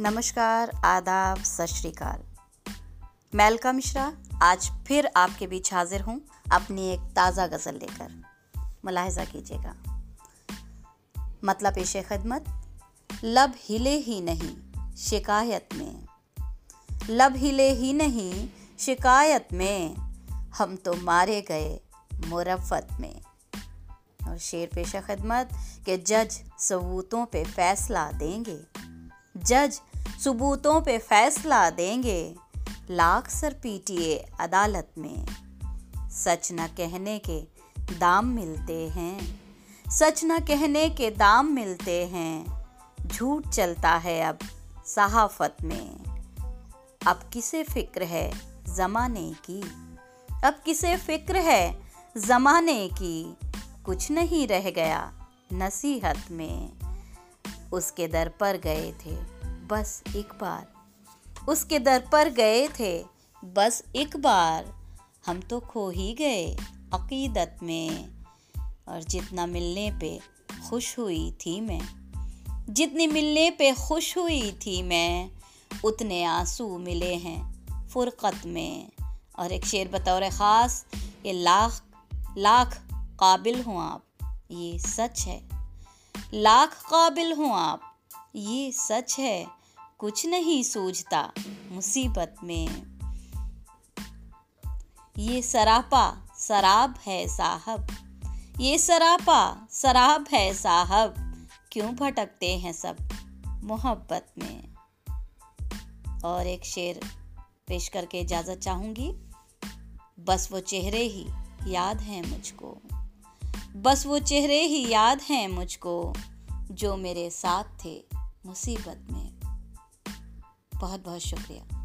नमस्कार, आदाब, सत श्रीकाल मैं मिश्रा, आज फिर आपके बीच हाजिर हूँ अपनी एक ताज़ा गज़ल लेकर। मुलाहजा कीजिएगा। मतलब पेश खदमत, लब हिले ही नहीं, शिकायत में। लब हिले ही नहीं, शिकायत में, हम तो मारे गए मुरफ़त में। और शेर पेश खदमत के जज सबूतों पे फैसला देंगे। जज सबूतों पे फैसला देंगे, लाख सर पीटिए अदालत में। सच न कहने के दाम मिलते हैं, सच न कहने के दाम मिलते हैं। झूठ चलता है अब सहाफत में। अब किसे फ़िक्र है ज़माने की? अब किसे फ़िक्र है ज़माने की? कुछ नहीं रह गया नसीहत में। उसके दर पर गए थे। बस एक बार। उसके दर पर गए थे। बस एक बार। हम तो खो ही गए अकीदत में। और जितना मिलने पे खुश हुई थी मैं। जितनी मिलने पे खुश हुई थी मैं, उतने आँसू मिले हैं फुरकत में। और एक शेर बतौर ख़ास, ये लाख लाख काबिल हूँ आप। ये सच है। लाख काबिल हूँ आप। ये सच है, कुछ नहीं सूझता मुसीबत में। ये सरापा शराब है साहब। ये सरापा शराब है साहब। क्यों भटकते हैं सब मोहब्बत में? और एक शेर पेश करके इजाज़त चाहूँगी। बस वो चेहरे ही याद हैं मुझको। बस वो चेहरे ही याद हैं मुझको, जो मेरे साथ थे मुसीबत में। बहुत बहुत शुक्रिया।